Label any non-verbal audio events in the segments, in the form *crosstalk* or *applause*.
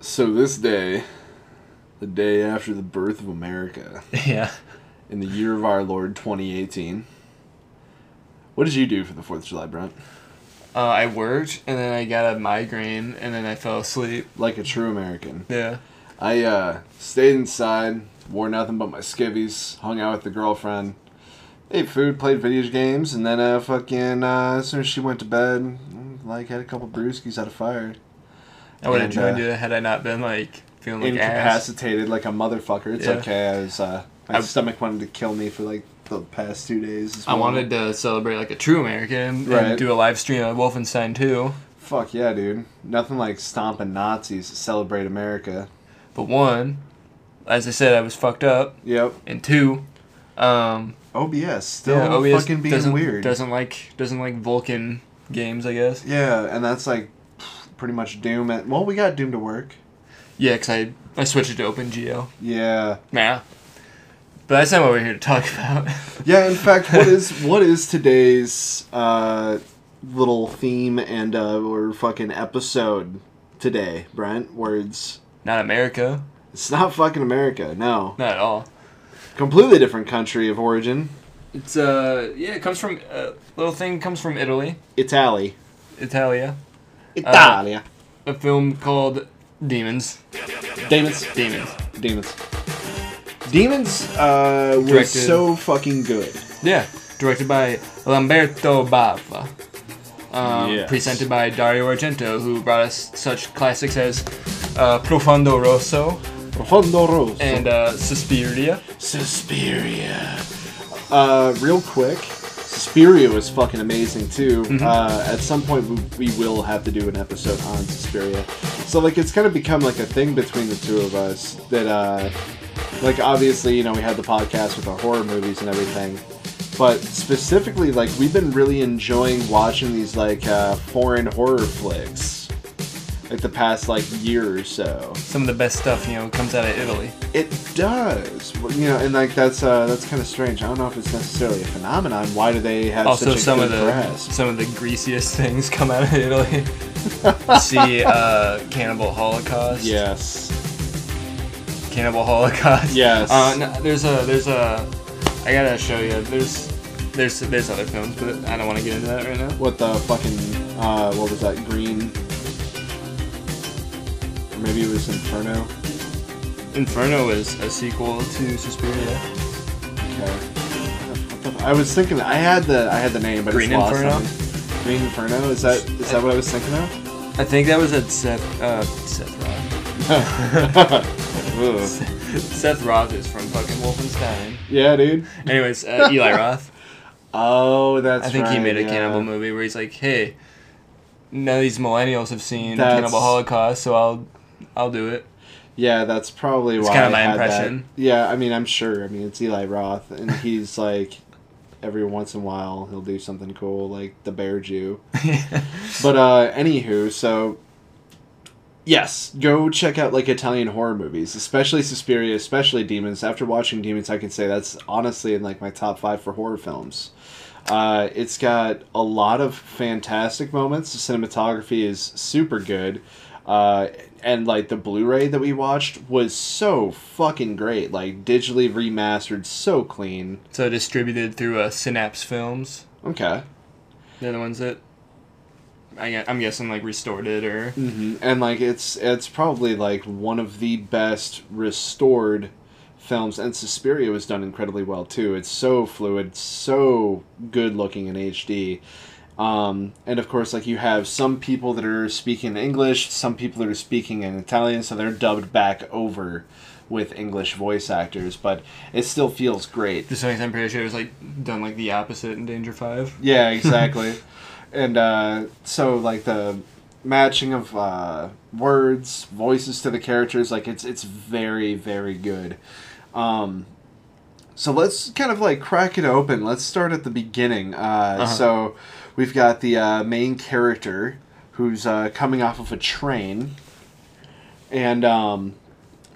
So this day, the day after the birth of America, *laughs* Yeah. in the year of our Lord 2018, what did you do for the 4th of July, Brent? Uh, I worked and then I got a migraine and then I fell asleep. Like a true American. Yeah. I uh, stayed inside, wore nothing but my skivvies, hung out with the girlfriend, ate food, played video games, and then uh, fucking uh, as soon as she went to bed, like had a couple brewskis out of fire. I would have joined uh, you had I not been like feeling like ass. Incapacitated like a motherfucker. It's Yeah. okay. I was uh, my I- stomach wanted to kill me for like the past two days. as I wanted to celebrate like a true American Right. and do a live stream of Wolfenstein 2. Fuck yeah, dude. Nothing like stomping Nazis to celebrate America. But one, as I said, I was fucked up. Yep. And two, um, OBS still yeah, OBS fucking being doesn't, weird. Doesn't like doesn't like Vulkan games, I guess. Yeah, and that's like pretty much Doom. At, well, we got Doom to work. Yeah, cause I I switched it to OpenGL. Yeah. Nah. But that's not what we're here to talk *laughs* about. Yeah, in fact, what *laughs* is what is today's uh, little theme and uh, or fucking episode today, Brent? Words. not America. It's not fucking America. No, Not at all. completely different country of origin. It's uh yeah, it comes from a little thing comes from Italy, Italy. Italia. Italia. A film called Demons. Demons. Demons. Demons. Demons uh, was Directed- so fucking good. Yeah, directed by Lamberto Bava. Um, Yes. Presented by Dario Argento, who brought us such classics as uh, Profondo Rosso Profondo Rosso. and uh, Suspiria. Suspiria. Uh, real quick, Suspiria was fucking amazing too. Uh, at some point, we, we will have to do an episode on Suspiria. So like, it's kind of become like a thing between the two of us that, uh, like, obviously, you know, we had the podcast with our horror movies and everything. But specifically, like, we've been really enjoying watching these like uh, foreign horror flicks, like the past like year or so. Some of the best stuff, you know, comes out of Italy. It does, you know, and like that's uh, that's kind of strange. I don't know if it's necessarily a phenomenon. Why do they have Also, such a some of the grasp? some of the greasiest *laughs* things come out of Italy. See, uh, Cannibal Holocaust. Yes. Cannibal Holocaust. Yes. Uh, no, there's a there's a I gotta show you. There's there's there's other films, but I don't want to get into that right now. What the fucking uh, what was that? Green. Or maybe it was Inferno. Inferno is a sequel to Suspiria. Okay. I was thinking I had the I had the name, but Green it's Inferno? Green Inferno. Is that is that what I was thinking of? I think that was at Seth uh, Seth Roth. *laughs* *laughs* Seth Roth is from fucking Wolfenstein. yeah, dude. Anyways, uh, Eli *laughs* Roth. Oh, that's. I think he made a yeah. cannibal movie where he's like, "Hey, none of these millennials have seen That's- Cannibal Holocaust, so I'll I'll do it." Yeah, that's probably It's why. kinda I my had that. Yeah, I mean, I'm sure. I mean, it's Eli Roth, and he's like, every once in a while, he'll do something cool, like the Bear Jew. *laughs* But uh, anywho, so yes, go check out like Italian horror movies, especially Suspiria, especially Demons. After watching Demons, I can say that's honestly in like my top five for horror films. Uh, it's got a lot of fantastic moments. The cinematography is super good. Uh, and like the Blu-ray that we watched was so fucking great. Like digitally remastered, so clean. so distributed through uh, Synapse Films. Okay. They're the ones that I, I'm guessing like restored it or hmm And like it's it's probably like one of the best restored films, and Suspiria was done incredibly well too. It's so fluid, so good looking in HD. Um, and of course, like you have some people that are speaking English, some people that are speaking in Italian, so they're dubbed back over with English voice actors, but it still feels great. just like I'm pretty sure it was like done like the opposite in Danger Five. Yeah, *laughs* exactly. and uh, so like the matching of uh, words, voices to the characters, like it's it's very very good. Um, so let's kind of like crack it open. Let's start at the beginning. Uh, Uh-huh. So we've got the uh, main character who's uh, coming off of a train, and um,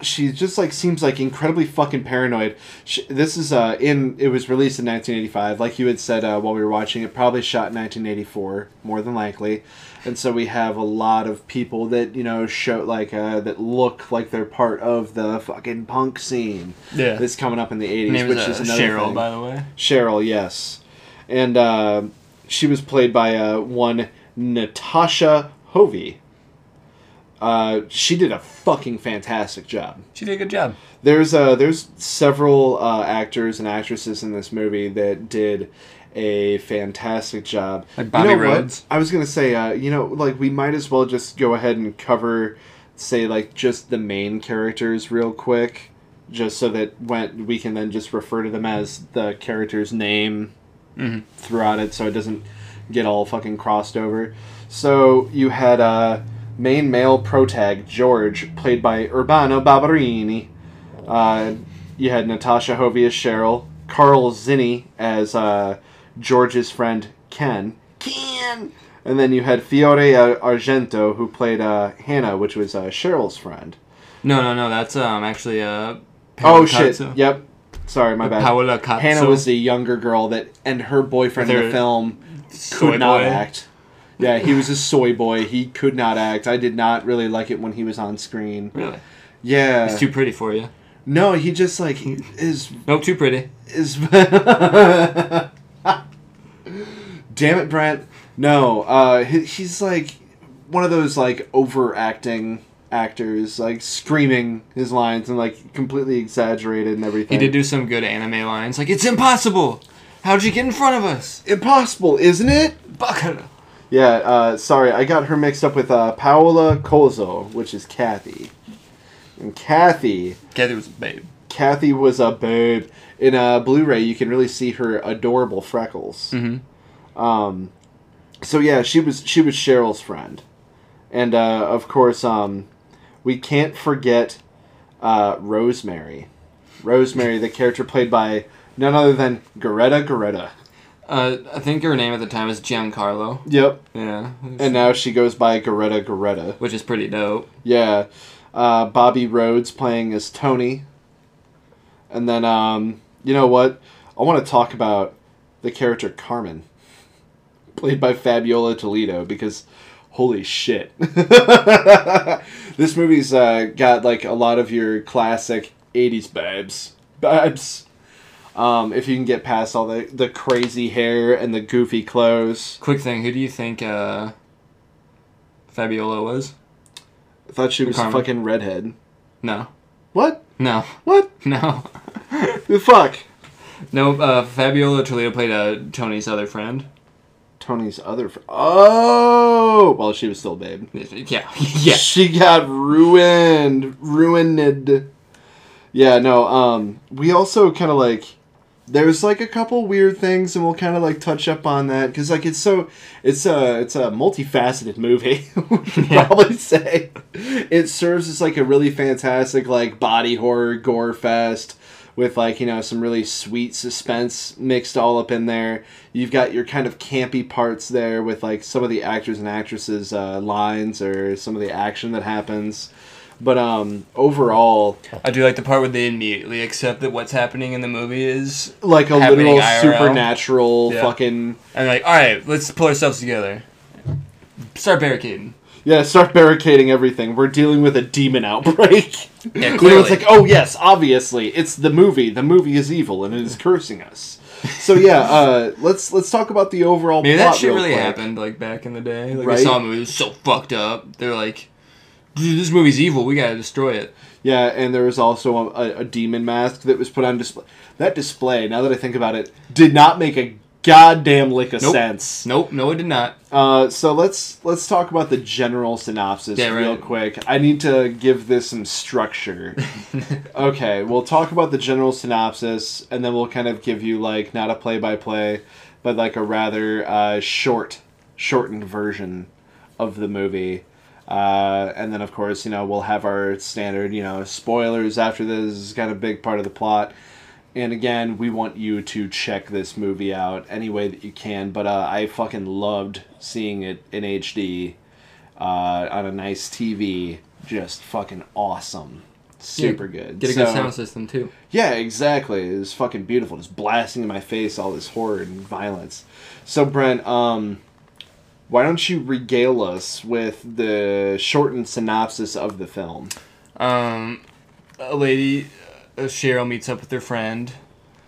she just like seems like incredibly fucking paranoid. She, this is uh in it was released in 1985, like you had said uh, while we were watching it. Probably shot in 1984, more than likely. And so we have a lot of people that you know show like uh, that look like they're part of the fucking punk scene Yeah. that's coming up in the Her 80s, name which is, is uh, another Cheryl, thing. by the way. Cheryl, yes, and uh, she was played by uh, one Natasha Hovey. Uh, she did a fucking fantastic job. She did a good job. There's uh, there's several uh, actors and actresses in this movie that did a fantastic job. Like You Bobby know what? I was gonna say, uh, you know, like we might as well just go ahead and cover, say, like just the main characters real quick, just so that when we can then just refer to them as the character's name Mhm. throughout it, so it doesn't get all fucking crossed over. So you had uh, main male protag George, played by Urbano Barberini. Uh, you had Natasha Hovey as Cheryl, Karl Zinny as uh, George's friend Ken. Ken! And then you had Fiore Argento, who played uh, Hannah, which was uh, Cheryl's friend. No, no, no. That's um actually uh. Oh Paola shit! Yep. Sorry, my bad. Paola Cozzo. Hannah was the younger girl that, and her boyfriend in the film could not boy. act. Yeah, he was a soy boy. He could not act. I did not really like it when he was on screen. Really? Yeah. He's too pretty for you. no, he just like is Nope, too pretty. is. *laughs* Damn it, Brent. No, uh, he, he's like one of those like overacting actors, like screaming his lines and like completely exaggerated and everything. He did do some good anime lines, like "It's impossible. How'd you get in front of us, Impossible, isn't it? Bacana?" Yeah, uh, sorry, I got her mixed up with uh, Paola Cozzo, which is Kathy. And Kathy, Kathy was a babe. Kathy was a babe. In uh, Blu-ray, you can really see her adorable freckles. Mm-hmm. Um, so yeah, she was she was Cheryl's friend, and uh, of course, um, we can't forget uh, Rosemary. Rosemary, the character played by none other than Geretta Geretta. Uh, I think her name at the time was Giancarlo. Yep, Yeah. and now she goes by Geretta Geretta. which is pretty dope. Yeah, uh, Bobby Rhodes playing as Tony, and then um, you know what? I want to talk about the character Carmen, played by Fabiola Toledo, because holy shit, *laughs* this movie's uh, got like a lot of your classic '80s babes, babes. Um, if you can get past all the the crazy hair and the goofy clothes, Quick thing, who do you think uh, Fabiola was? I thought she was a fucking redhead. No, What? no, What? *laughs* no, The fuck? no. Uh, Fabiola Toledo played uh, Tony's other friend. Tony's other fr- Oh, well, she was still babe. *laughs* Yeah, *laughs* yeah. She got ruined, ruined. Yeah, no. Um, we also kind of like. There's like a couple weird things, and we'll kind of like touch up on that because like it's so it's a it's a multifaceted movie. *laughs* we Yeah. probably say it serves as like a really fantastic like body horror gore fest with like you know some really sweet suspense mixed all up in there. You've got your kind of campy parts there with like some of the actors and actresses uh, lines or some of the action that happens. But um, overall, I do like the part where they immediately accept that what's happening in the movie is, like a literal IRL. supernatural Yeah. fucking and like, all right, let's pull ourselves together, start barricading. Yeah. Start barricading everything. We're dealing with a demon outbreak. Yeah, *laughs* You know, clearly. it's like, oh yes, obviously, it's the movie. The movie is evil and it is cursing us. So yeah, uh, let's let's talk about the overall. Maybe plot that shit real really quick. happened like back in the day. Like Right. I saw a movie, it was so fucked up. They're like, dude, this movie's evil. We gotta destroy it. Yeah, and there was also a, a demon mask that was put on display. That display, now that I think about it, did not make a goddamn lick of Nope. sense. Nope, no, it did not. Uh, so let's let's talk about the general synopsis Yeah, real right. quick. I need to give this some structure. *laughs* okay, we'll talk about the general synopsis, and then we'll kind of give you like not a play by play, but like a rather uh, short, shortened version of the movie. Uh, and then of course you know we'll have our standard you know spoilers after this is kind of a big part of the plot. And again, we want you to check this movie out any way that you can. But uh, I fucking loved seeing it in HD uh, on a nice TV. Just fucking awesome. super good. Get a good sound system too. Yeah, exactly. It was fucking beautiful, just blasting in my face all this horror and violence. So Brent, um, why don't you regale us with the shortened synopsis of the film? Um, a lady, Cheryl, meets up with her friend,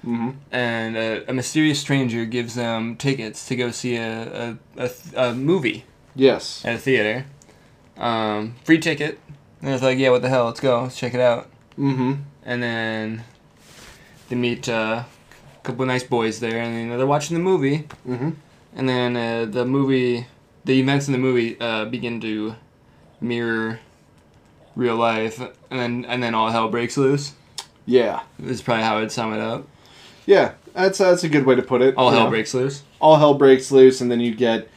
Mm-hmm. and a, a mysterious stranger gives them tickets to go see a, a, a, th- a movie Yes. at a theater. Um, free ticket. And it's like, yeah, what the hell? Let's go. Let's check it out. Mm-hmm. And then they meet uh, a couple of nice boys there, and you know, they're watching the movie. Mm-hmm. And then uh, the movie, the events in the movie uh, begin to mirror real life, and then and then all hell breaks loose. Yeah. This is probably how I'd sum it up. Yeah. That's that's a good way to put it. All hell know. breaks loose. all hell breaks loose, and then you get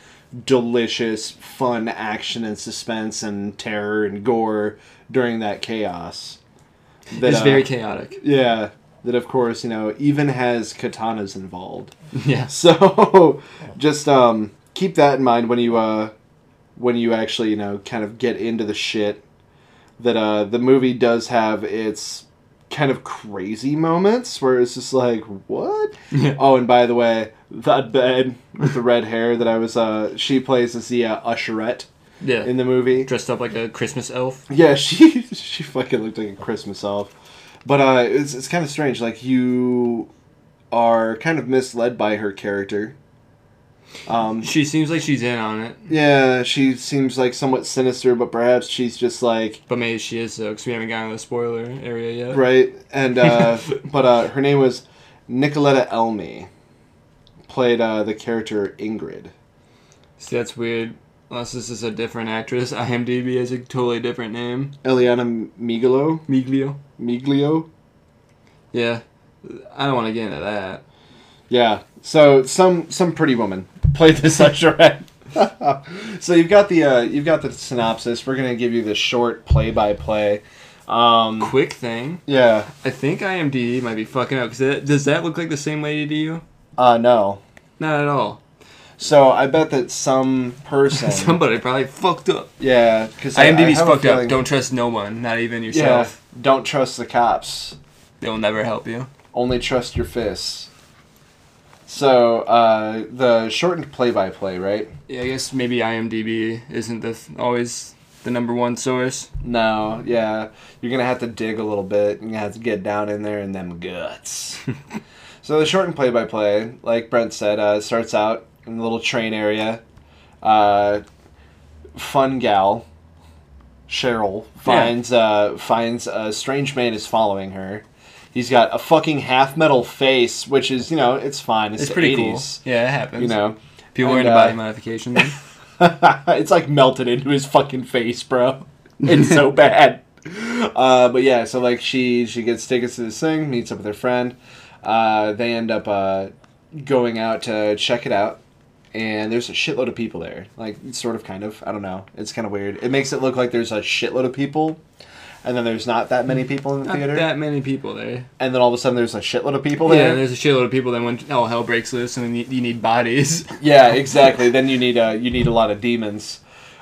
delicious, fun action and suspense and terror and gore during that chaos. That, it's uh, very chaotic. yeah. That of course you know even has katanas involved. Yeah. *laughs* So just um, keep that in mind when you uh, when you actually you know kind of get into the shit. That uh, the movie does have its kind of crazy moments where it's just like what Yeah. Oh, and by the way, that bed with the red hair that I was, uh, she plays as the uh, usherette Yeah. in the movie. Dressed up like a Christmas elf. Yeah, *laughs* she she fucking looked like a Christmas elf. But uh, it's it's kind of strange. Like you are kind of misled by her character. Um, She seems like she's in on it, yeah, she seems like somewhat sinister, but perhaps she's just like but maybe she is though, because we haven't gotten to the spoiler area yet. right. And uh, *laughs* but uh, her name was Nicoletta Elmi. Played uh, the character Ingrid. See, that's weird. Unless this is a different actress. *laughs* IMDb has a totally different name. Eliana Miglio. Miglio. Miglio. Yeah. I don't want to get into that. Yeah. So some some pretty woman played this usherette. so you've got the uh, you've got the synopsis. We're gonna give you the short play by play. Um, Quick thing. yeah. I think IMDb might be fucking up. Cause that, does that look like the same lady to you? Uh, no. Not at all. So I bet that some person. *laughs* Somebody probably fucked up. yeah. Because IMDb's fucked up. Don't trust no one, not even Yeah. yourself. Don't trust the cops. They'll never help you. Only trust your fists. So uh, the shortened play by play, right? Yeah, I guess maybe IMDb isn't the th- always the number one source. No, yeah. You're gonna have to dig a little bit. You're gonna have to get down in there in them guts. *laughs* so the shortened play by play, like Brent said, uh, starts out in the little train area. Uh, fun gal, Cheryl finds uh, finds a strange man is following her. He's got a fucking half metal face, which is you know it's fine. It's, It's pretty 80s, cool. Yeah, it happens. You know, people into uh, body modification. Then. *laughs* it's like melted into his fucking face, bro. It's so *laughs* bad. Uh, but yeah, so like she she gets tickets to this thing, meets up with her friend. Uh, they end up uh, going out to check it out, and there's a shitload of people there. Like sort of, kind of. I don't know. It's kind of weird. It makes it look like there's a shitload of people, and then there's not that many people in the Not theater, that many people there. and then all of a sudden there's a shitload of people there. Yeah, there. there's a shitload of people. Then when all hell breaks loose, and then you, you need bodies. *laughs* Yeah, exactly. then you need a you need a lot of demons.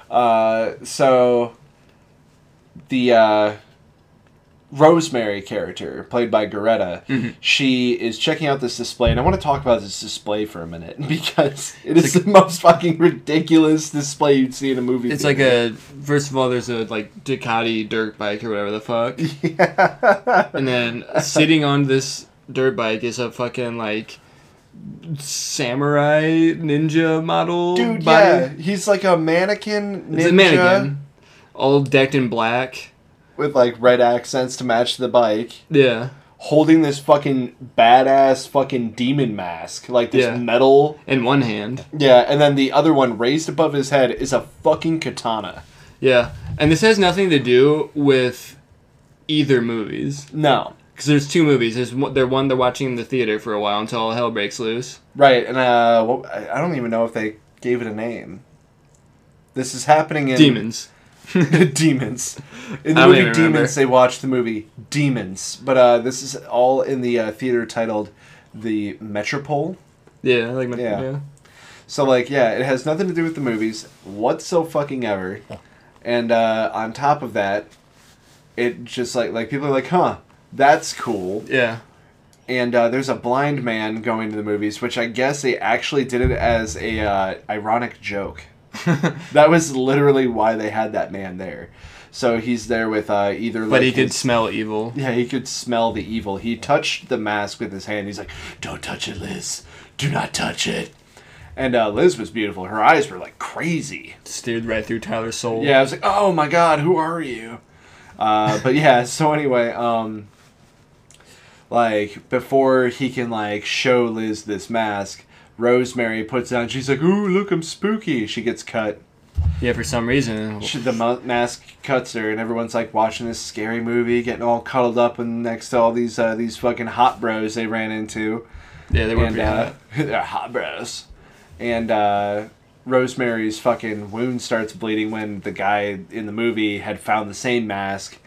Uh, so the uh, Rosemary character, played by Geretta, Mhm. she is checking out this display, and I want to talk about this display for a minute *laughs* because it is the most fucking ridiculous display you'd see in a movie. It's like a first of all, there's a like Ducati dirt bike or whatever the fuck, *laughs* yeah. and then sitting on this dirt bike is a fucking like samurai ninja model. Dude, body. yeah, he's like a mannequin ninja It's a mannequin, all decked in black. With like red accents to match the bike. Yeah, holding this fucking badass fucking demon mask, like this Yeah. metal. in one hand. Yeah, and then the other one raised above his head is a fucking katana. Yeah, and this has nothing to do with either movies No, because there's two movies. There's one, they're one they're watching in the theater for a while until all hell breaks loose. right, and uh, I don't even know if they gave it a name. This is happening in Demons. *laughs* Demons. In the movie even remember. Demons, they watched the movie Demons, but uh, this is all in the uh, theater titled the Metropol. Yeah, like my, Yeah. yeah. So like, yeah, it has nothing to do with the movies whatso fucking ever. And uh, on top of that, it just like like people are like, huh, that's cool. Yeah. And uh, there's a blind man going to the movies, which I guess they actually did it as a uh, ironic joke. *laughs* that was literally why they had that man there. So he's there with uh, either. But like, he could his- smell evil. Yeah, he could smell the evil. He touched the mask with his hand. He's like, "Don't touch it, Liz. Do not touch it." And uh, Liz was beautiful. Her eyes were like crazy. Steered right through Tyler's soul. Yeah, I was like, "Oh my god, who are you?" Uh, but yeah, *laughs* so anyway, um, like before he can like show Liz this mask, Rosemary puts on. She's like, "Ooh, look, I'm spooky." She gets cut. Yeah, for some reason. She, the mask cuts her, and everyone's like watching this scary movie, getting all cuddled up and next to all these uh, these fucking hot bros they ran into. Yeah, they were and uh, *laughs* they're hot bros. And uh, Rosemary's fucking wound starts bleeding when the guy in the movie had found the same mask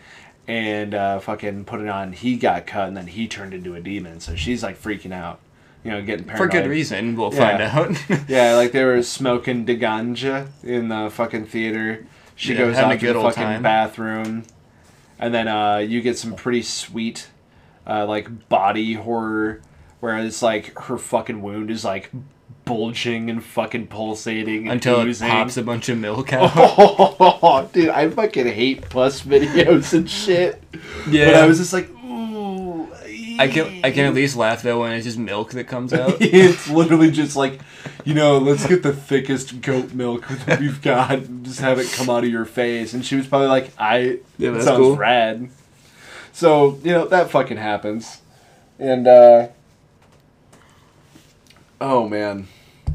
and uh, fucking put it on. He got cut, and then he turned into a demon. So she's like freaking out, you know, getting For good reason, we'll Yeah. find out. *laughs* Yeah, like they were smoking de ganja in the fucking theater. She Yeah, goes out to the fucking time. bathroom, and then uh, you get some pretty sweet, uh, like body horror, where it's like her fucking wound is like bulging and fucking pulsating and Until it oozing. pops a bunch of milk out. *laughs* Oh, dude, I fucking hate plus videos and shit. *laughs* yeah. But I was just like. I can I can at least laugh though when it's just milk that comes *laughs* out. it's literally just like, you know, let's get the thickest goat milk *laughs* that we've got, just have it come out of your face. And she was probably like, I, Yeah, that sounds cool. rad. So, you know, that fucking happens. And, uh, oh man.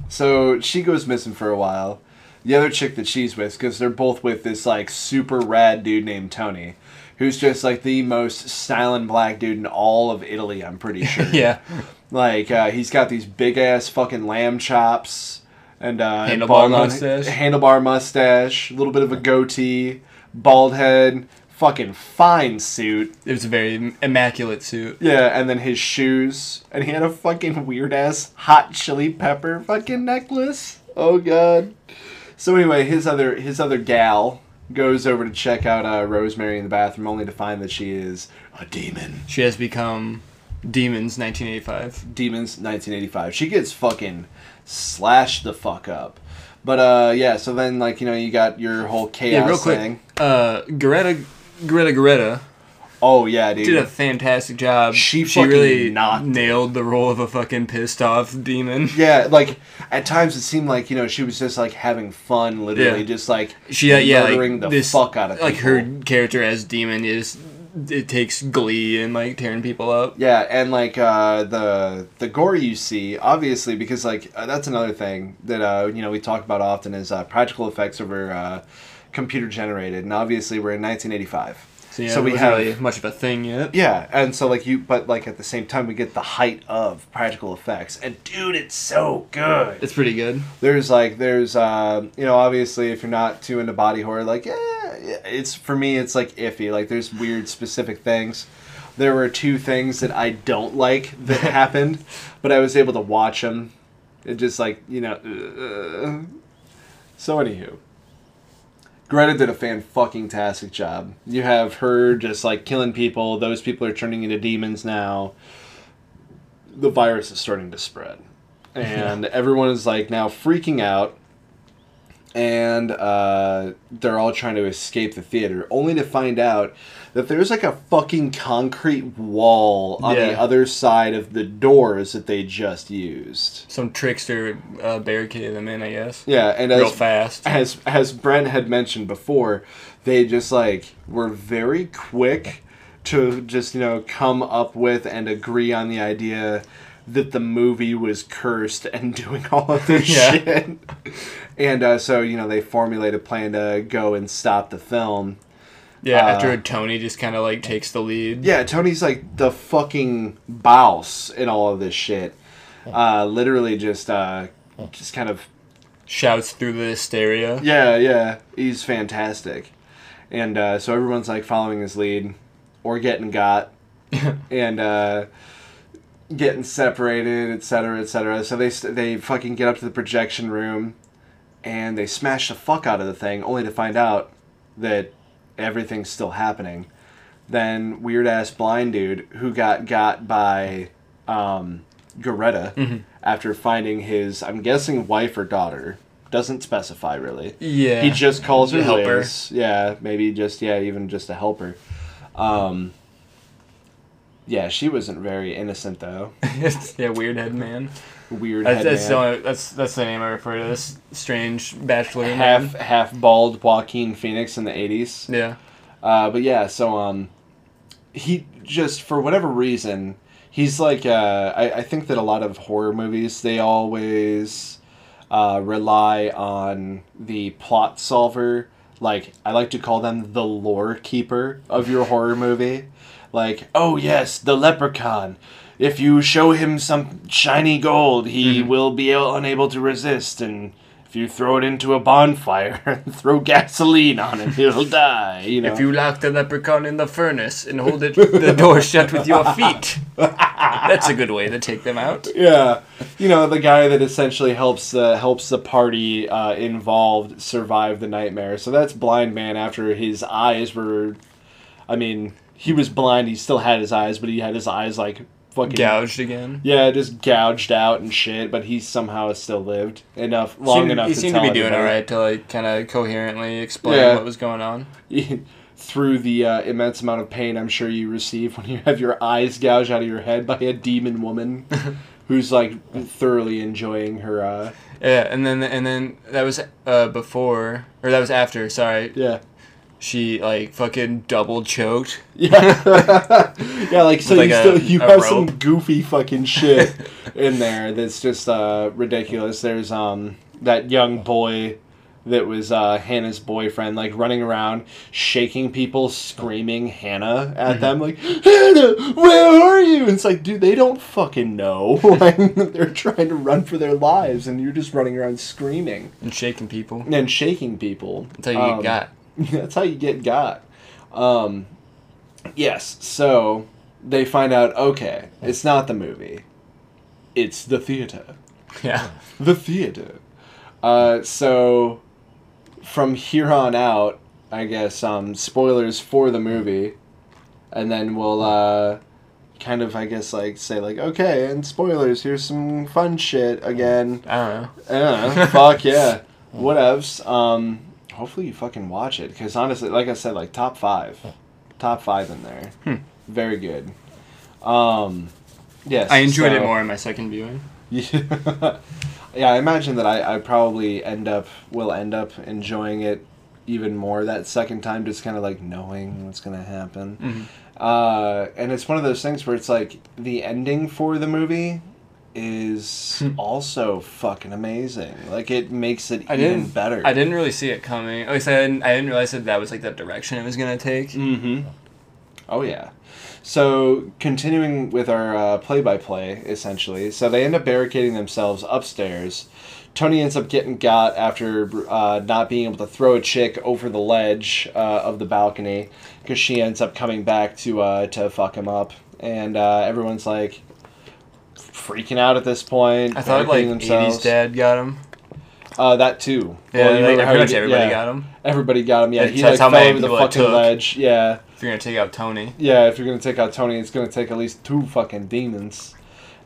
So she goes missing for a while. The other chick that she's with, because they're both with this, like, super rad dude named Tony. Who's just like the most styling black dude in all of Italy, I'm pretty *laughs* sure. yeah. Like uh, he's got these big ass fucking lamb chops and uh, Handlebar mustache. handlebar mustache, a little bit of a goatee, bald head, fucking fine suit. It was a very immaculate suit. Yeah, and then his shoes, and he had a fucking weird ass hot chili pepper fucking necklace. Oh god. So anyway, his other his other gal goes over to check out uh, Rosemary in the bathroom, only to find that she is a demon. She has become Demons 1985. Demons 1985. She gets fucking slashed the fuck up. But uh yeah, so then like you know you got your whole chaos Yeah, real quick. thing. Uh, Greta, Greta, Greta Oh yeah, dude. did a fantastic job. She she really it. nailed the role of a fucking pissed off demon. yeah, like at times it seemed like you know she was just like having fun, literally Yeah. just like She uh, yeah, murdering like the this fuck out of like people. her character as demon is it takes glee in like tearing people up. Yeah, and like uh, the the gore you see, obviously, because like uh, that's another thing that uh, you know we talk about often is uh, practical effects over uh, computer generated, and obviously we're in 1985. So yeah, So we have- really much of a thing yet. Yeah, and so like you, but like at the same time, we get the height of practical effects, and dude, it's so good. It's pretty good. There's like there's uh, you know obviously if you're not too into body horror, like yeah, yeah, it's for me it's like iffy. Like there's weird specific things. There were two things that I don't like that *laughs* happened, but I was able to watch them. It just like you know. Uh, so anywho. Greta did a fan fucking tastic job. You have her just like killing people. Those people are turning into demons now. The virus is starting to spread, and *laughs* everyone is like now freaking out. And uh, they're all trying to escape the theater, only to find out that there's like a fucking concrete wall on the other side of the doors that they just used. Some trickster uh, barricaded them in, I guess. Yeah, and Real as fast. as as Brent had mentioned before, they just like were very quick to just you know come up with and agree on the idea that the movie was cursed and *laughs* doing all of this Yeah. shit. And uh, so you know they formulate a plan to go and stop the film. Yeah, Uh, after Tony just kind of like takes the lead. Yeah, Tony's like the fucking boss in all of this shit. Uh, literally just uh, just kind of Shouts through the hysteria. Yeah, yeah, he's fantastic, and uh, so everyone's like following his lead, or getting got, *laughs* and uh, getting separated, etc., etc. So they st- they fucking get up to the projection room, and they smash the fuck out of the thing, only to find out that everything's still happening. then weird ass blind dude who got got by um, Geretta Mm-hmm. after finding his, I'm guessing, wife or daughter. Doesn't specify really. Yeah. He just calls her helper. Liz. Yeah, maybe just yeah, even just a helper. Um, yeah, she wasn't very innocent though. *laughs* yeah, weird head man. Weird That's that's, the only, that's that's the name I refer to this strange bachelor half man. half bald Joaquin Phoenix in the eighties. Yeah. Uh, but yeah, so um, he just for whatever reason he's like uh, I, I think that a lot of horror movies they always uh, rely on the plot solver. Like I like to call them the lore keeper of your horror movie. Like oh yes, the leprechaun. If you show him some shiny gold, he will be unable to resist and. If you throw it into a bonfire and *laughs* throw gasoline on it, he'll die. You know. If you lock the leprechaun in the furnace and hold it the door shut with your feet, *laughs* that's a good way to take them out. yeah, you know the guy that essentially helps the helps the party uh, involved survive the nightmare. So that's Blind Man after his eyes were, I mean, he was blind. He still had his eyes, but he had his eyes like fucking Gouged again. Yeah, just gouged out and shit. But he somehow still lived enough long Seemed- enough. he to seemed to be doing everybody. alright to like kind of coherently explain Yeah. what was going on. *laughs* Through the uh, immense amount of pain I'm sure you receive when you have your eyes gouged out of your head by a demon woman *laughs* who's like thoroughly enjoying her. Uh, Yeah, and then and then that was uh, before or that was after. Sorry, yeah. She like fucking double choked. *laughs* Yeah, yeah. Like so, like, you a- still you have some goofy fucking shit *laughs* in there that's just uh, ridiculous. There's um that young boy that was uh, Hannah's boyfriend, like running around shaking people, screaming Hannah Mm-hmm. at them, like Hannah, where are you? And it's like, dude, they don't fucking know. *laughs* they're trying to run for their lives, and you're just running around screaming and shaking people. and shaking people. How you Um, got. *laughs* that's how you get got. Um, yes, so they find out, okay, it's not the movie, it's the theater. Yeah. *laughs* The theater. Uh, so from here on out, I guess, um, spoilers for the movie, and then we'll, uh, kind of, I guess, like, say, like, okay, and spoilers, here's some fun shit again. I don't know. I don't know. Fuck yeah. *laughs* Whatevs. Um, hopefully you fucking watch it because honestly, like I said, like top five, top five in there. Hmm. Very good. Um, yes. I enjoyed it more in my second viewing. Yeah. *laughs* yeah, I imagine that I, I probably end up will end up enjoying it even more that second time, just kind of like knowing what's gonna happen. Mhm. Uh, and it's one of those things where it's like the ending for the movie is Hmm. also fucking amazing. Like it makes it I even better. I didn't really see it coming. At least I didn't. I didn't realize that that was like the direction it was gonna take. Mm-hmm. Oh yeah. So continuing with our uh, play-by-play, essentially. So they end up barricading themselves upstairs. Tony ends up getting got after uh, not being able to throw a chick over the ledge uh, of the balcony because she ends up coming back to uh, to fuck him up, and uh, everyone's like freaking out at this point. I thought like barricading '80s dad got him. Uh, that too. Yeah, Well, you like, pretty much did- everybody yeah. got him. Everybody got him. Yeah, he like fell over the fucking took. ledge. Yeah. If you're gonna take out Tony. Yeah, if you're gonna take out Tony, it's gonna take at least two fucking demons.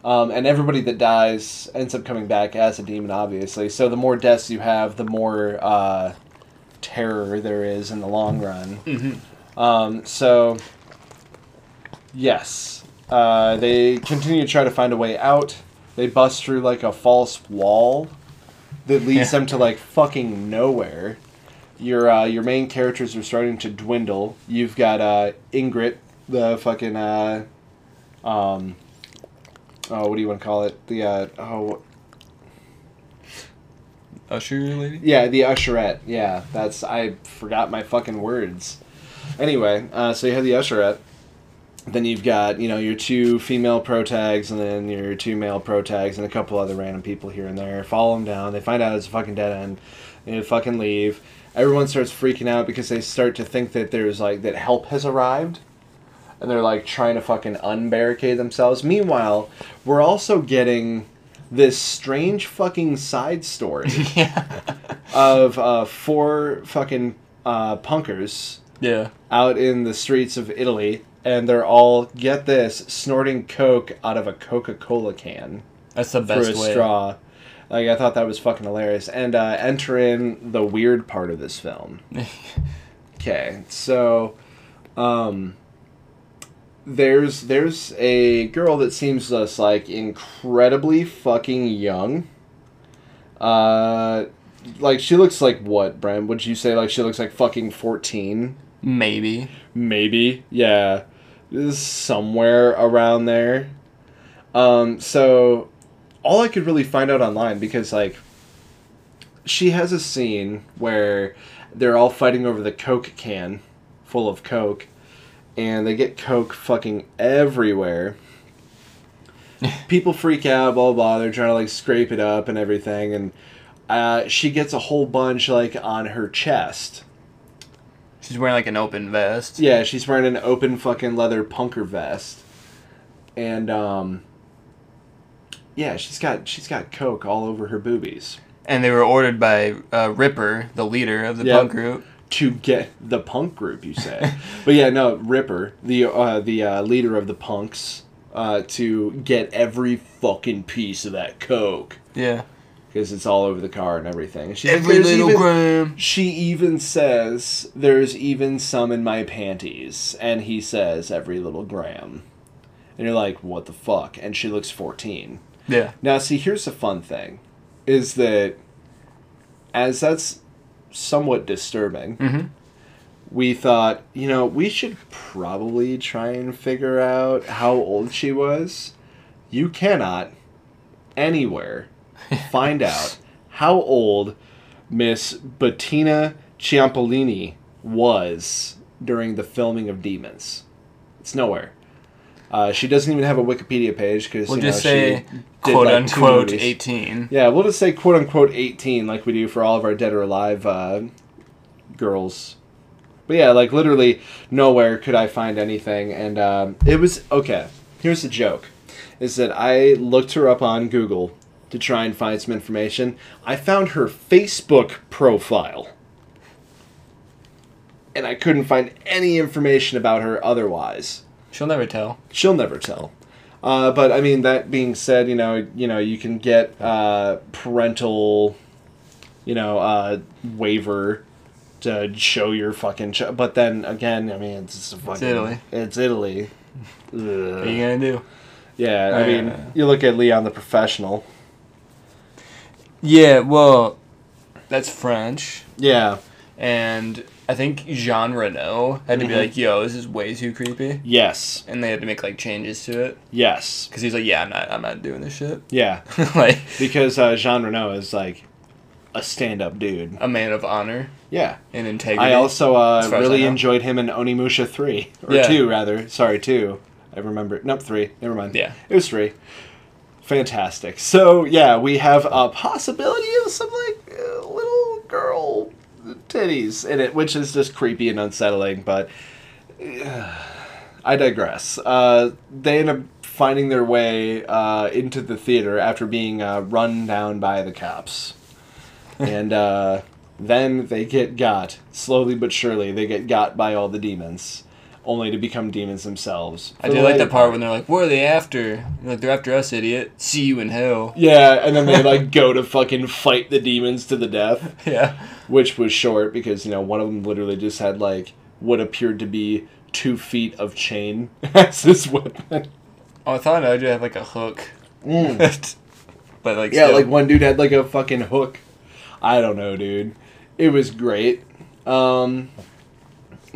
Um, and everybody that dies ends up coming back as a demon, obviously. So the more deaths you have, the more uh, terror there is in the long run. Mm-hmm. Um, so, yes, uh, they continue to try to find a way out. They bust through like a false wall that leads them to like fucking nowhere. Your uh, your main characters are starting to dwindle. You've got uh, Ingrid, the fucking uh, um, oh, what do you want to call it? The uh, oh, Usher lady. yeah, the usherette. Yeah, that's I forgot my fucking words. Anyway, uh, so you have the usherette. Then you've got you know your two female pro tags, and then your two male pro tags, and a couple other random people here and there. Follow them down. They find out it's a fucking dead end. They fucking leave. Everyone starts freaking out because they start to think that there's like that help has arrived, and they're like trying to fucking unbarricade themselves. Meanwhile, we're also getting this strange fucking side story *laughs* yeah. of uh, four fucking uh, punkers Yeah. out in the streets of Italy, and they're all get this snorting coke out of a Coca Cola can That's the through best a way. straw. Like I thought that was fucking hilarious. And uh, enter in the weird part of this film. *laughs* Okay, so um, there's there's a girl that seems just like incredibly fucking young. Uh, like she looks like what, Brent? Would you say like she looks like fucking fourteen? Maybe. Maybe, yeah, somewhere around there. Um, so all I could really find out online because like she has a scene where they're all fighting over the Coke can full of Coke, and they get Coke fucking everywhere. *laughs* People freak out, blah, blah blah. They're trying to like scrape it up and everything, and uh, she gets a whole bunch like on her chest. She's wearing like an open vest. Yeah, she's wearing an open fucking leather punker vest, and um, yeah, she's got she's got Coke all over her boobies. And they were ordered by uh, Ripper, the leader of the Yep. punk group. to get the punk group, you say. but yeah, no, Ripper, the uh, the uh, leader of the punks, uh, to get every fucking piece of that coke Yeah. Because it's all over the car and everything. She's Every "There's little even-" gram. She even says, "There's even some in my panties," and he says, "Every little gram." And you're like, "What the fuck?" And she looks 14. Yeah. Now, see, here's the fun thing, is that as that's somewhat disturbing, Mm-hmm. we thought, you know, we should probably try and figure out how old she was. You cannot anywhere *laughs* find out how old Miss Bettina Ciampolini was during the filming of Demons. It's nowhere. Uh, she doesn't even have a Wikipedia page because We'll you know, just say quote like, unquote. 18. Yeah, we'll just say quote unquote 18 like we do for all of our dead or alive uh, girls. But yeah, like literally nowhere could I find anything. And um, it was okay. Here's the joke is that I looked her up on Google to try and find some information. I found her Facebook profile. And I couldn't find any information about her otherwise She'll never tell. she'll never tell. Uh, but I mean, that being said, you know, you know, you can get uh, parental, you know, uh, waiver to show your fucking. Ch- but then again, I mean, it's fucking. Italy. It's Italy. *laughs* What are you gonna do? Yeah, I Uh, mean, you look at Leon the Professional. Yeah, well, that's French, Yeah. and I think Jean Reno had to be Mhm. like, "Yo, this is way too creepy," Yes. and they had to make like changes to it Yes. because he's like, "Yeah, I'm not, I'm not doing this shit." Yeah. *laughs* like Because uh, Jean Reno is like a stand-up dude. a man of honor Yeah. and integrity. I also uh, as far as I really know. enjoyed him in Onimusha 3. Or Yeah. 2, rather. Sorry, 2. I remember. Nope, 3. Never mind. Yeah. It was 3. Fantastic. So, yeah, we have a possibility of some, like, uh, little girl titties in it, which is just creepy and unsettling, but uh, I digress. Uh, they end up finding their way uh, into the theater after being uh, run down by the cops. and then they get got, slowly but surely, they get got by all the demons, only to become demons themselves. I For do like later the part when they're like, "What are they after?" You're like, "They're after us, idiot. See you in hell." Yeah, and then they like *laughs* go to fucking fight the demons to the death. *laughs* Yeah. which was short because you know one of them literally just had like what appeared to be two feet of chain *laughs* as his weapon. Oh, I thought I'd have like a hook, Mm. but like Yeah, still. like one dude had like a fucking hook. I don't know, dude. It was great. Um,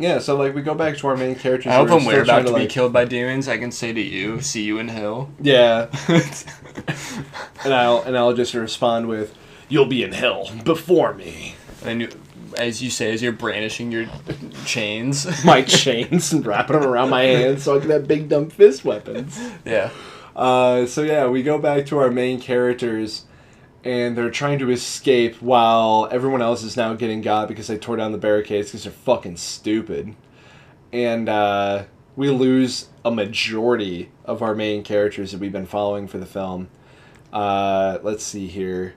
yeah, so like we go back to our main characters. I hope when we're about trying to, be killed by demons, I can say to you, "See you in hell." Yeah, *laughs* and I'll and I'll just respond with, "You'll be in hell before me." and you, as you say, as you're brandishing your chains. *laughs* My chains and wrapping them around my hands so I can have big dumb fist weapons. yeah. Uh, so yeah, we go back to our main characters, and they're trying to escape while everyone else is now getting got because they tore down the barricades because they're fucking stupid, and uh, we lose a majority of our main characters that we've been following for the film. Uh, let's see here,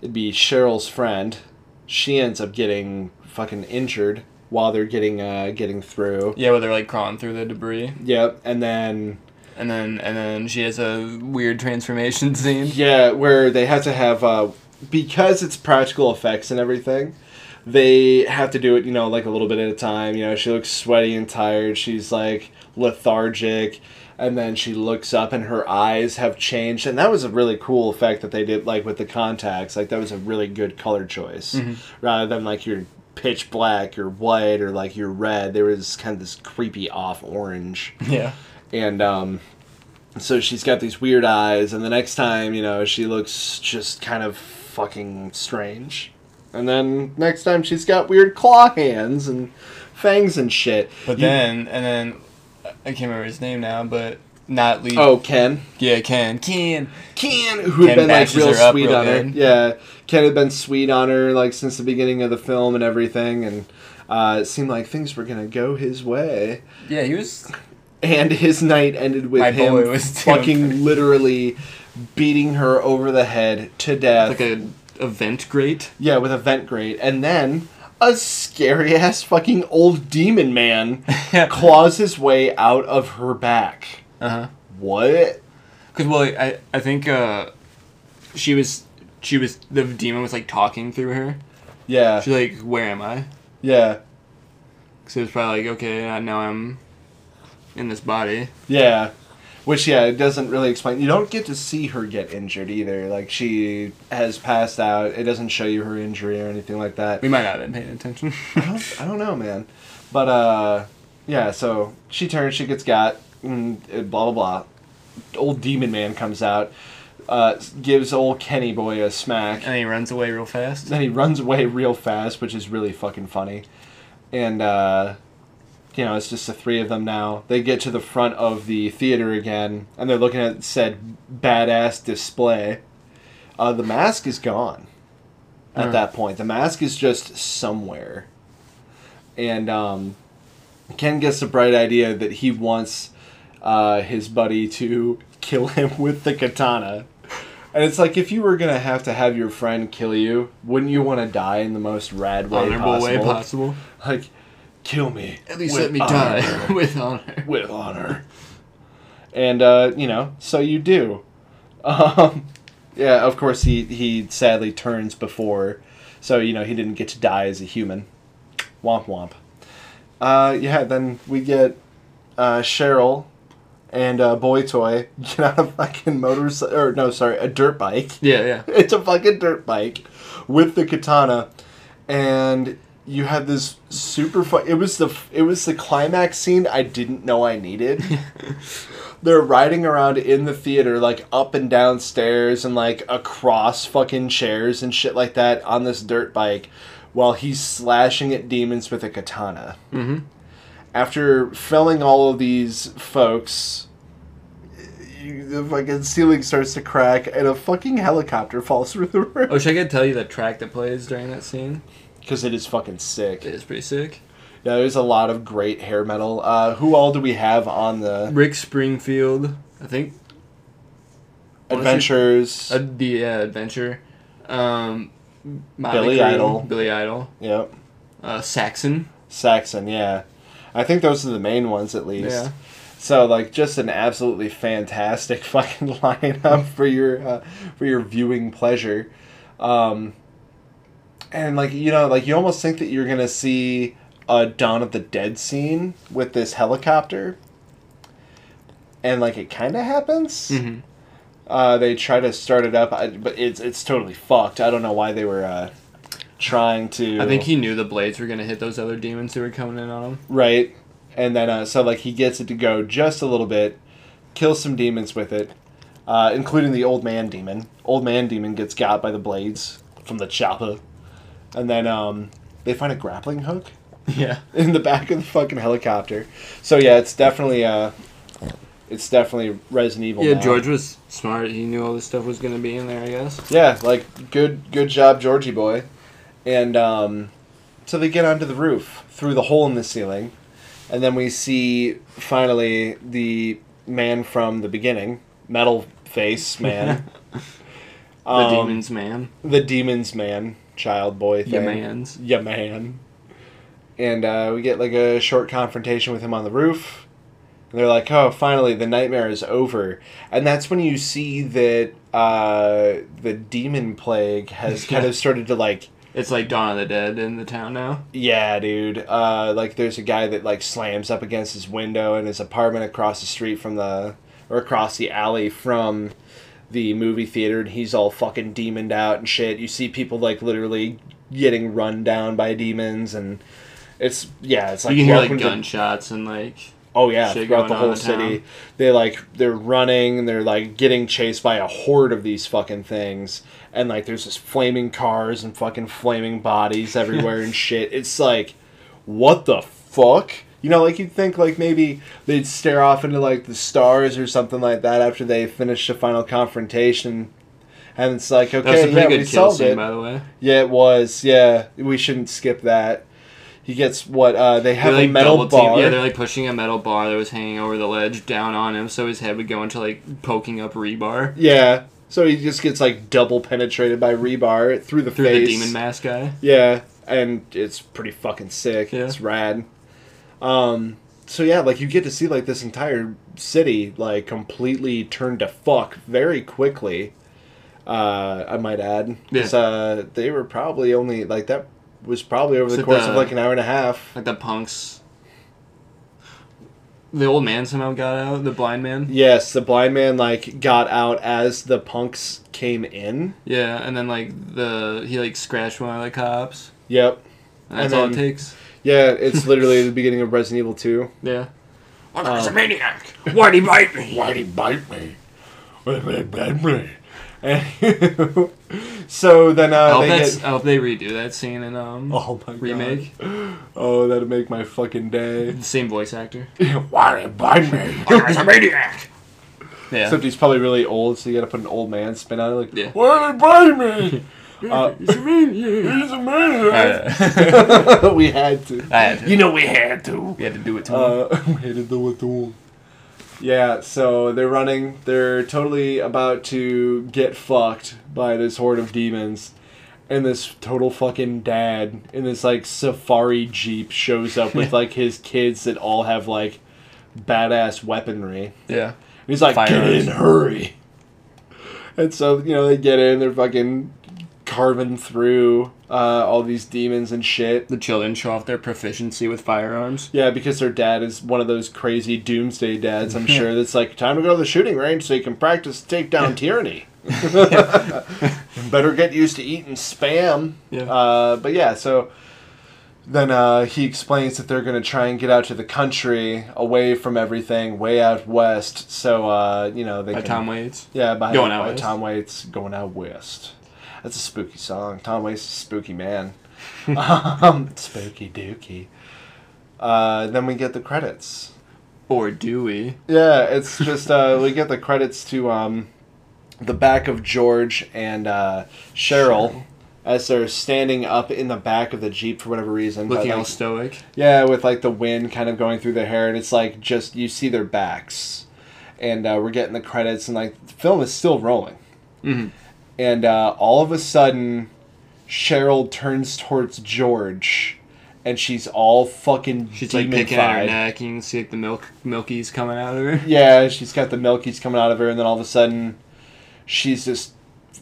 it'd be Cheryl's friend. She ends up getting fucking injured while they're getting uh getting through. Yeah, where they're like crawling through the debris, Yep, and then and then and then she has a weird transformation *laughs* scene. yeah, where they have to have uh because it's practical effects and everything. They have to do it, you know, like a little bit at a time. You know, she looks sweaty and tired. She's like lethargic, and then she looks up and her eyes have changed. And that was a really cool effect that they did, like with the contacts. Like that was a really good color choice, rather than like your pitch black or white or like your red. There was kind of this creepy off orange Yeah. And um, so she's got these weird eyes and the next time you know she looks just kind of fucking strange and then next time she's got weird claw hands and fangs and shit But You- then and then I can't remember his name now, but not Lee. oh ken yeah, Ken. Ken. ken who had been like real sweet real on her good. yeah ken had been sweet on her like since the beginning of the film and everything and uh, it seemed like things were gonna go his way Yeah, he was. And his night ended with My him was fucking literally beating her over the head to death. like a event great. yeah, with a vent grate, and then a scary ass fucking old demon man *laughs* claws his way out of her back. Uh huh. What? Because well, I I think uh, she was she was the demon was like talking through her. Yeah, She's like, "Where am I?" yeah, So it's probably like, "Okay, now I'm in this body." yeah. Which yeah, it doesn't really explain. You don't get to see her get injured either. Like she has passed out. It doesn't show you her injury or anything like that. We might not have been paying attention. I don't, I don't know, man. But uh, yeah. So she turns, she gets got, and uh, blah blah blah. Old demon man comes out, uh, gives old Kenny boy a smack. and he runs away real fast. Then he runs away real fast, which is really fucking funny. And uh, you know, it's just the three of them now. They get to the front of the theater again, and they're looking at said badass display. Uh, the mask is gone. At Huh. that point, the mask is just somewhere. And um, Ken gets the bright idea that he wants uh, his buddy to *laughs* kill him with the katana. And it's like if you were gonna have to have your friend kill you, wouldn't you want to die in the most rad way Honorable possible? way possible. Like, kill me. At least let me honor. die *laughs* with honor. with honor. And uh, you know, so you do. *laughs* Um, yeah, of course he he sadly turns before, so you know he didn't get to die as a human. Womp womp. Uh, yeah, then we get uh, Cheryl and uh, Boy Toy *laughs* get on a fucking motorcycle, or no, sorry, a dirt bike. Yeah, yeah. It's a fucking dirt bike with the katana, and you have this super fun. It was the it was the climax scene I didn't know I needed. *laughs* They're riding around in the theater, like up and down stairs and like across fucking chairs and shit like that on this dirt bike, while he's slashing at demons with a katana. Mm-hmm. After felling all of these folks, the fucking ceiling starts to crack and a fucking helicopter falls through the roof. Oh, should I get tell you the track that plays during that scene? Because it is fucking sick. It is pretty sick. Yeah, there's a lot of great hair metal. Uh, who all do we have on the Rick Springfield, I think. Adventures? Uh, the adventure. Um, Billy Idol. Billy Idol. yep. Uh, Saxon. Saxon, yeah. I think those are the main ones at least. Yeah. So like just an absolutely fantastic *laughs* fucking lineup for your uh, for your viewing pleasure. Um, and like you know like you almost think that you're gonna see a Dawn of the Dead scene with this helicopter. And like it kind of happens. Mm-hmm. Uh, they try to start it up, I, but it's it's totally fucked. I don't know why they were uh, trying to. I think he knew the blades were gonna hit those other demons who were coming in on him. right, and then uh, so like he gets it to go just a little bit, kills some demons with it, uh, including the old man demon. Old man demon gets got by the blades from the chopper, and then um, they find a grappling hook *laughs* Yeah. in the back of the fucking helicopter. So yeah, it's definitely uh, it's definitely Resident Evil. Yeah, now. George was smart. He knew all this stuff was gonna be in there. I guess. Yeah, like good good job, Georgie boy. And um, so they get onto the roof through the hole in the ceiling, and then we see finally the man from the beginning, metal face man, *laughs* The Um, demons man. the demons man, child boy Yeah, thing. man's. Yeah, man. and uh, we get like a short confrontation with him on the roof. And they're like, "Oh, finally, the nightmare is over," and that's when you see that uh, the demon plague has *laughs* kind of started to like It's like Dawn of the Dead in the town now. Yeah, dude. Uh, like, there's a guy that like slams up against his window in his apartment across the street from the, or across the alley from, the movie theater, and he's all fucking demoned out and shit. You see people like literally getting run down by demons, and it's yeah, it's like you hear like welcome to- gunshots and like Oh yeah, shit throughout going the whole city, town. they like they're running they're like getting chased by a horde of these fucking things, and like there's just flaming cars and fucking flaming bodies everywhere *laughs* and shit. It's like, what the fuck? You know, like you'd think like maybe they'd stare off into like the stars or something like that after they finish the final confrontation, and it's like okay, that was a pretty yeah, we good kill solved scene it. by the way. Yeah, it was. Yeah, we shouldn't skip that. He gets what uh, they have a metal double team- bar. Yeah, they're like pushing a metal bar that was hanging over the ledge down on him, so his head would go into like poking up rebar Yeah. So he just gets like double penetrated by rebar through the through face. the demon mask guy. Yeah, and it's pretty fucking sick. Yeah. It's rad. Um so yeah, like you get to see like this entire city like completely turned to fuck very quickly. Uh I might add. 'Cause, uh they were probably only like that was probably over the course the- of like an hour and a half. Like the punks. The old man somehow got out. The blind man. Yes, the blind man like got out as the punks came in. Yeah, and then like the he like scratched one of the cops. Yep. And that's And all it takes. Yeah, it's *laughs* literally the beginning of Resident Evil 2. Yeah. Oh, that's a maniac. Why'd he bite me? Why'd he bite me? *laughs* so then I uh, hope, they that's, get. I hope they redo that scene in um Oh my remake. god. Oh, that'd make my fucking day. Same voice actor. *laughs* Why'd he bite me? He's a maniac. Yeah. Except he's probably really old, so you gotta put an old man spin on it. Like, Yeah. why'd he bite me? Uh, He's a maniac. he's a man. Alright. *laughs* we had to. I had to. You know we had to. We had to do it to him. Uh, *laughs* we had to do it to him. Yeah, so they're running. They're totally about to get fucked by this horde of demons. And this total fucking dad in this like safari jeep shows up with *laughs* like his kids that all have like badass weaponry. yeah. He's like, get in, hurry. And so, you know, they get in, they're fucking carving through uh, all these demons and shit. The children show off their proficiency with firearms. Yeah, because their dad is one of those crazy doomsday dads, I'm sure, *laughs* that's like, time to go to the shooting range so you can practice take down *laughs* tyranny. *laughs* Better get used to eating spam. Yeah. Uh, but yeah, so then uh, he explains that they're going to try and get out to the country, away from everything, way out west. So, uh, you know, they By can. Tom Waits. Yeah, by, Going Out by West. Tom Waits, Going Out West. That's a spooky song. Tom Waits is a spooky man. *laughs* um, spooky dookie. Uh, then we get the credits. Or do we? Yeah, it's just uh, we get the credits to um, the back of George and uh, Cheryl as they're standing up in the back of the jeep for whatever reason. but, Looking all stoic. yeah, with like the wind kind of going through their hair, and it's like just you see their backs, and uh, we're getting the credits, and like the film is still rolling, hmm and uh, all of a sudden, Cheryl turns towards George, and she's all fucking She's like picking at her neck. You can see like the milk milkies coming out of her. *laughs* Yeah, she's got the milkies coming out of her, and then all of a sudden, she's just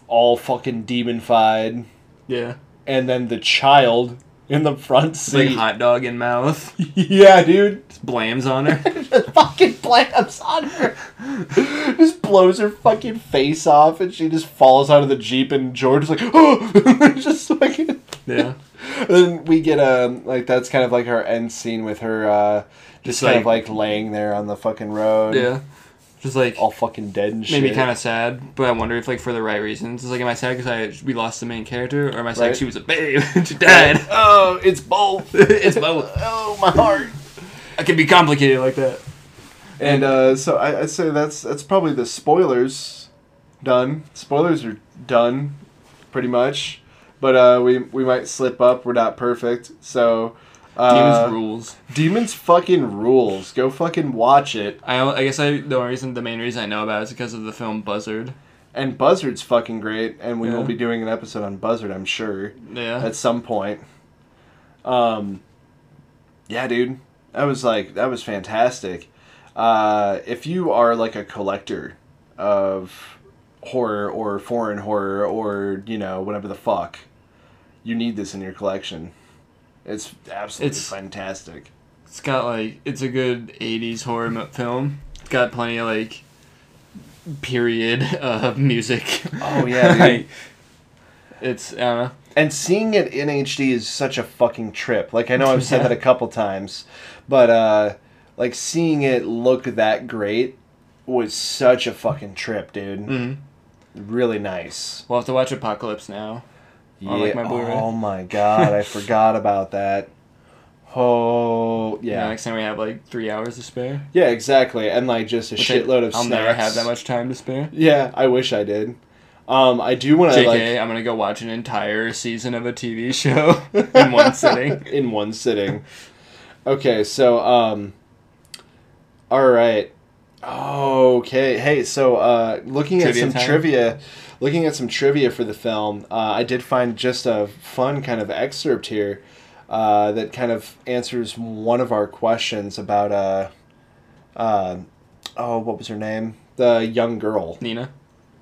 all fucking demonified, Yeah. and then the child in the front It's like seat. hot dog in mouth. *laughs* yeah, dude. Just blams on her. *laughs* just fucking blams on her. just blows her fucking face off, and she just falls out of the jeep. And George is like, oh, *gasps* *laughs* just fucking. yeah. And *laughs* then we get a like that's kind of like her end scene with her uh, just Just kind of like- like laying there on the fucking road, Yeah. Just like all fucking dead and shit. made me kind of sad, but I wonder if like for the right reasons. It's like, am I sad because I we lost the main character, or am I sad Right. she was a babe and she died? Oh, it's both. it's both. oh, my heart. It can be complicated like that. And uh, so I, I'd say that's that's probably the spoilers done. Spoilers are done, pretty much. But uh, we we might slip up. We're not perfect. So uh, Demons rules. Demons fucking rules. Go fucking watch it. I, I guess I the only reason the main reason I know about it is because of the film Buzzard. And Buzzard's fucking great. And we will be doing an episode on Buzzard, I'm sure, Yeah. at some point. Um, Yeah, dude. That was like that was fantastic. Uh, if you are like a collector of horror or foreign horror or you know whatever the fuck, you need this in your collection. It's absolutely It's- fantastic. It's got like it's a good '80s horror film. It's got plenty of like period *laughs* uh, music. Oh, yeah. *laughs* Like, it's I don't know. And seeing it in HD is such a fucking trip. Like I know I've said Yeah. that a *laughs* couple times, but uh like seeing it look that great was such a fucking trip, dude. Mhm. Really nice. We'll have to watch Apocalypse now. On, like, my Blu-ray. Oh my god, I *laughs* forgot about that. Oh Yeah. yeah. next time we have like three hours to spare. Yeah, exactly. And like just a Which I- shitload of I'll snacks. never have that much time to spare. Yeah, I wish I did. Um, I do want to JK, like I'm gonna go watch an entire season of a TV show *laughs* in one sitting. *laughs* in one sitting. Okay, so um all right. Okay. Hey, so uh looking Trivia at some time? trivia, looking at some trivia for the film, uh, I did find just a fun kind of excerpt here uh, that kind of answers one of our questions about uh uh oh, what was her name? The young girl. Nina.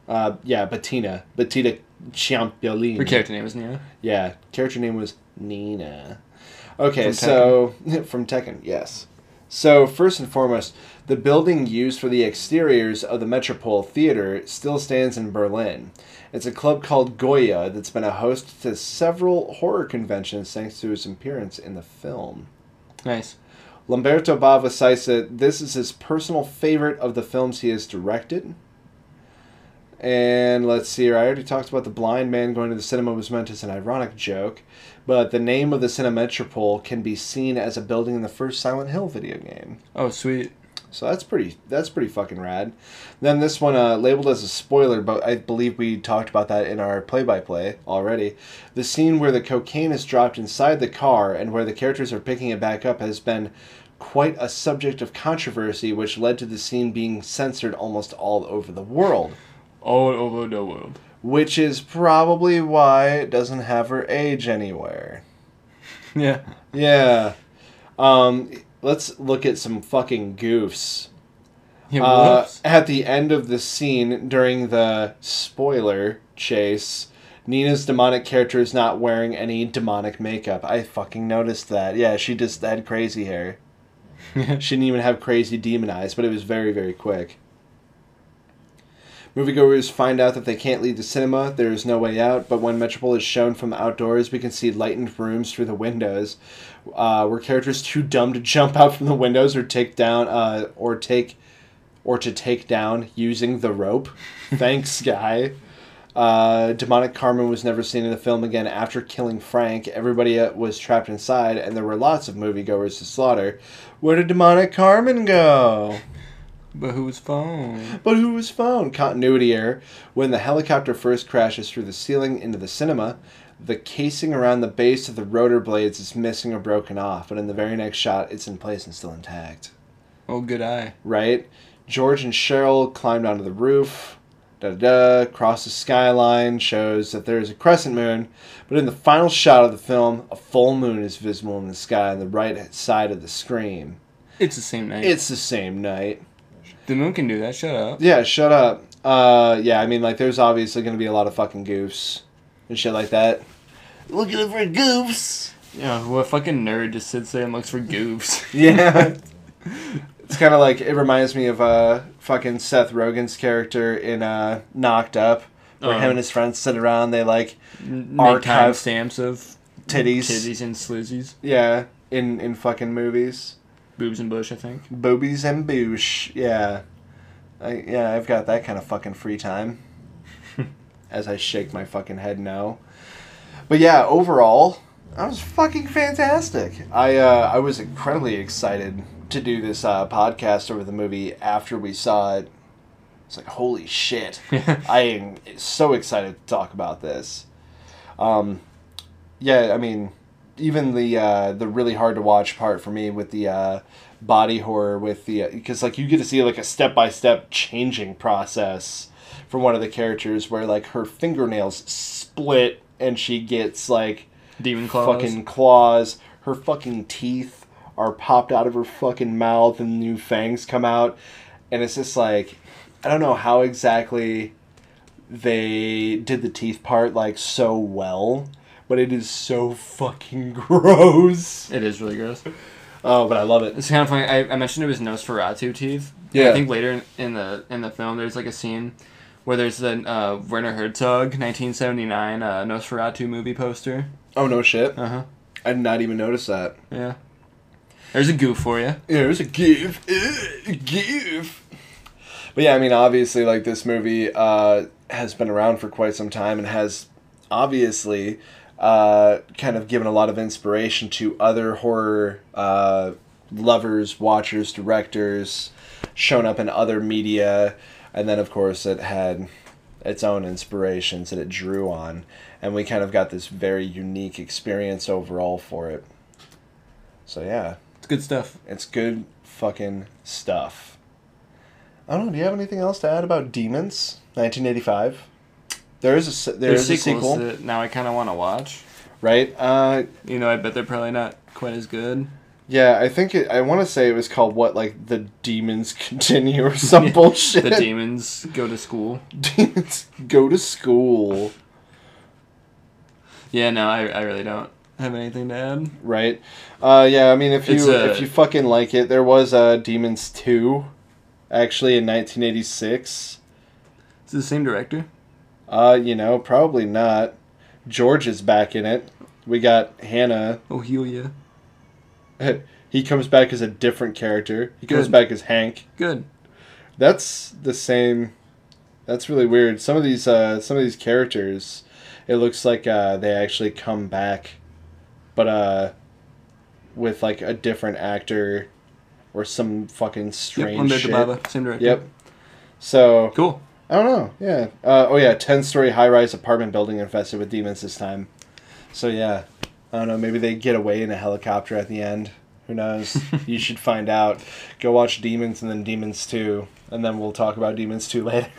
Uh yeah, Bettina. Bettina Ciampolini. Her character name was Nina. Yeah, character name was Nina. Okay, From so *laughs* from Tekken, yes. So first and foremost, the building used for the exteriors of the Metropol Theater still stands in Berlin. It's a club called Goya that's been a host to several horror conventions thanks to its appearance in the film. Nice. Lamberto that this is his personal favorite of the films he has directed. And let's see here. I already talked about the blind man going to the cinema was meant as an ironic joke, but the name of the Cinemetropole can be seen as a building in the first Silent Hill video game. Oh, sweet. So that's pretty. That's pretty fucking rad. Then this one uh, labeled as a spoiler, but I believe we talked about that in our play-by-play already. The scene where the cocaine is dropped inside the car and where the characters are picking it back up has been quite a subject of controversy, which led to the scene being censored almost all over the world. All over the world. Which is probably why it doesn't have her age anywhere. Yeah. Yeah. Um, let's look at some fucking goofs. Yeah. Uh, at the end of the scene during the spoiler chase, Nina's demonic character is not wearing any demonic makeup. I fucking noticed that. Yeah, she just had crazy hair. *laughs* she didn't even have crazy demon eyes, but it was very, very quick. Moviegoers find out that they can't leave the cinema. There is no way out, but when Metropol is shown from outdoors, we can see lightened rooms through the windows, uh, where characters too dumb to jump out from the windows or take down, uh, or take, or to take down using the rope. *laughs* Thanks, guy. Uh, demonic Carmen was never seen in the film again after killing Frank. Everybody uh, was trapped inside, and there were lots of moviegoers to slaughter. Where did demonic Carmen go? But whose phone? But who was found? Continuity error. When the helicopter first crashes through the ceiling into the cinema, the casing around the base of the rotor blades is missing or broken off, but in the very next shot, it's in place and still intact. Oh, good eye. Right? George and Cheryl climbed onto the roof. Da da da. Cross the skyline shows that there is a crescent moon, but in the final shot of the film, a full moon is visible in the sky on the right side of the screen. It's the same night. It's the same night. The moon can do that. Shut up. Yeah, shut up. Uh, yeah, I mean, like, there's obviously going to be a lot of fucking goofs and shit like that. Looking for goofs. Yeah, what fucking nerd just sits there and looks for goofs? *laughs* Yeah. it's kind of like it reminds me of uh fucking Seth Rogen's character in uh Knocked Up, where Uh. him and his friends sit around. They like Make Archive- timestamps of titties. titties and slizzies, Yeah, in in fucking movies. Boobs and bush. I think. Boobies and boosh. Yeah. I, yeah, I've got that kind of fucking free time. *laughs* As I shake my fucking head no. But yeah, overall, I was fucking fantastic. I uh, I was incredibly excited to do this uh, podcast over the movie after we saw it. It's like holy shit! *laughs* I am so excited to talk about this. Um, yeah, I mean, even the uh, the really hard to watch part for me with the uh, body horror with the because like you get to see like a step by step changing process for one of the characters where like her fingernails split and she gets like Demon claws. fucking claws. Her fucking teeth are popped out of her fucking mouth and new fangs come out. And it's just like, I don't know how exactly they did the teeth part like so well, but it is so fucking *laughs* gross. It is really gross. *laughs* Oh, but I love it. It's kind of funny. I, I mentioned it was Nosferatu teeth. Yeah. I think later in, in the in the film, there's like a scene where there's the uh, Werner Herzog 1979 uh, Nosferatu movie poster. Oh no shit! Uh huh. I did not even notice that. Yeah. There's a goof for you. Yeah, there's a give, uh, give. But yeah, I mean, obviously, like this movie uh, has been around for quite some time and has obviously uh, kind of given a lot of inspiration to other horror uh, lovers, watchers, directors, shown up in other media, and then of course it had its own inspirations that it drew on, and we kind of got this very unique experience overall for it. So yeah. It's good stuff. It's good fucking stuff. I don't know. Do you have anything else to add about Demons, 1985? There is a there There's is a sequel, that now I kind of want to watch. right? Uh, You know, I bet they're probably not quite as good. yeah, I think it, I want to say it was called what, like the Demons *laughs* Continue or some *laughs* bullshit. The demons go to school. *laughs* Demons go to school, Yeah, no, I, I really don't have anything to add. right? Uh, yeah, I mean, if you uh, if you fucking like it, there was uh, Demons Two, actually in 1986. Is it the same director? Uh, you know, probably not. George is back in it. We got Hannah. Oh, hell yeah. *laughs* he comes back as a different character. He comes Good. back as Hank. Good. That's the same. That's really weird. Some of these, uh, some of these characters, it looks like uh, they actually come back, but uh, with like a different actor, or some fucking Yep, strange. Bava, same director. Yep. So Cool. I don't know. Yeah. Uh, oh yeah, ten story high rise apartment building infested with demons this time. So yeah, I don't know. Maybe they get away in a helicopter at the end. Who knows? *laughs* you should find out. Go watch Demons and then Demons Two, and then we'll talk about Demons Two *laughs* later.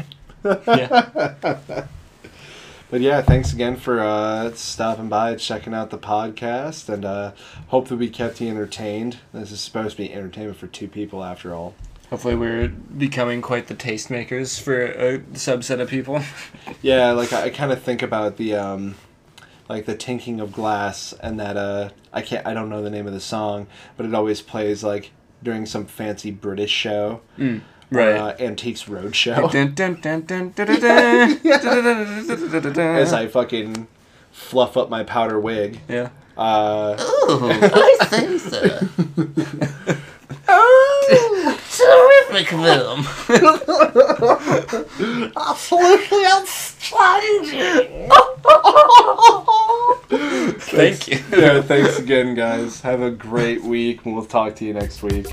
Yeah. *laughs* But yeah, thanks again for uh, stopping by, checking out the podcast, and uh, hope that we kept you entertained. This is supposed to be entertainment for two people, after all hopefully we're becoming quite the tastemakers for a subset of people. yeah, like I, kind of think about the um, like the tinking of glass and that uh, I can't I don't know the name of the song, but it always plays like during some fancy British show. Mm, right, uh, Antiques Roadshow. As I fucking fluff up my powder wig. Yeah. Uh, Ooh, I think so. Terrific film. *laughs* Absolutely outstanding. Thank you. yeah, thanks again, guys. Have a great week, and we'll talk to you next week.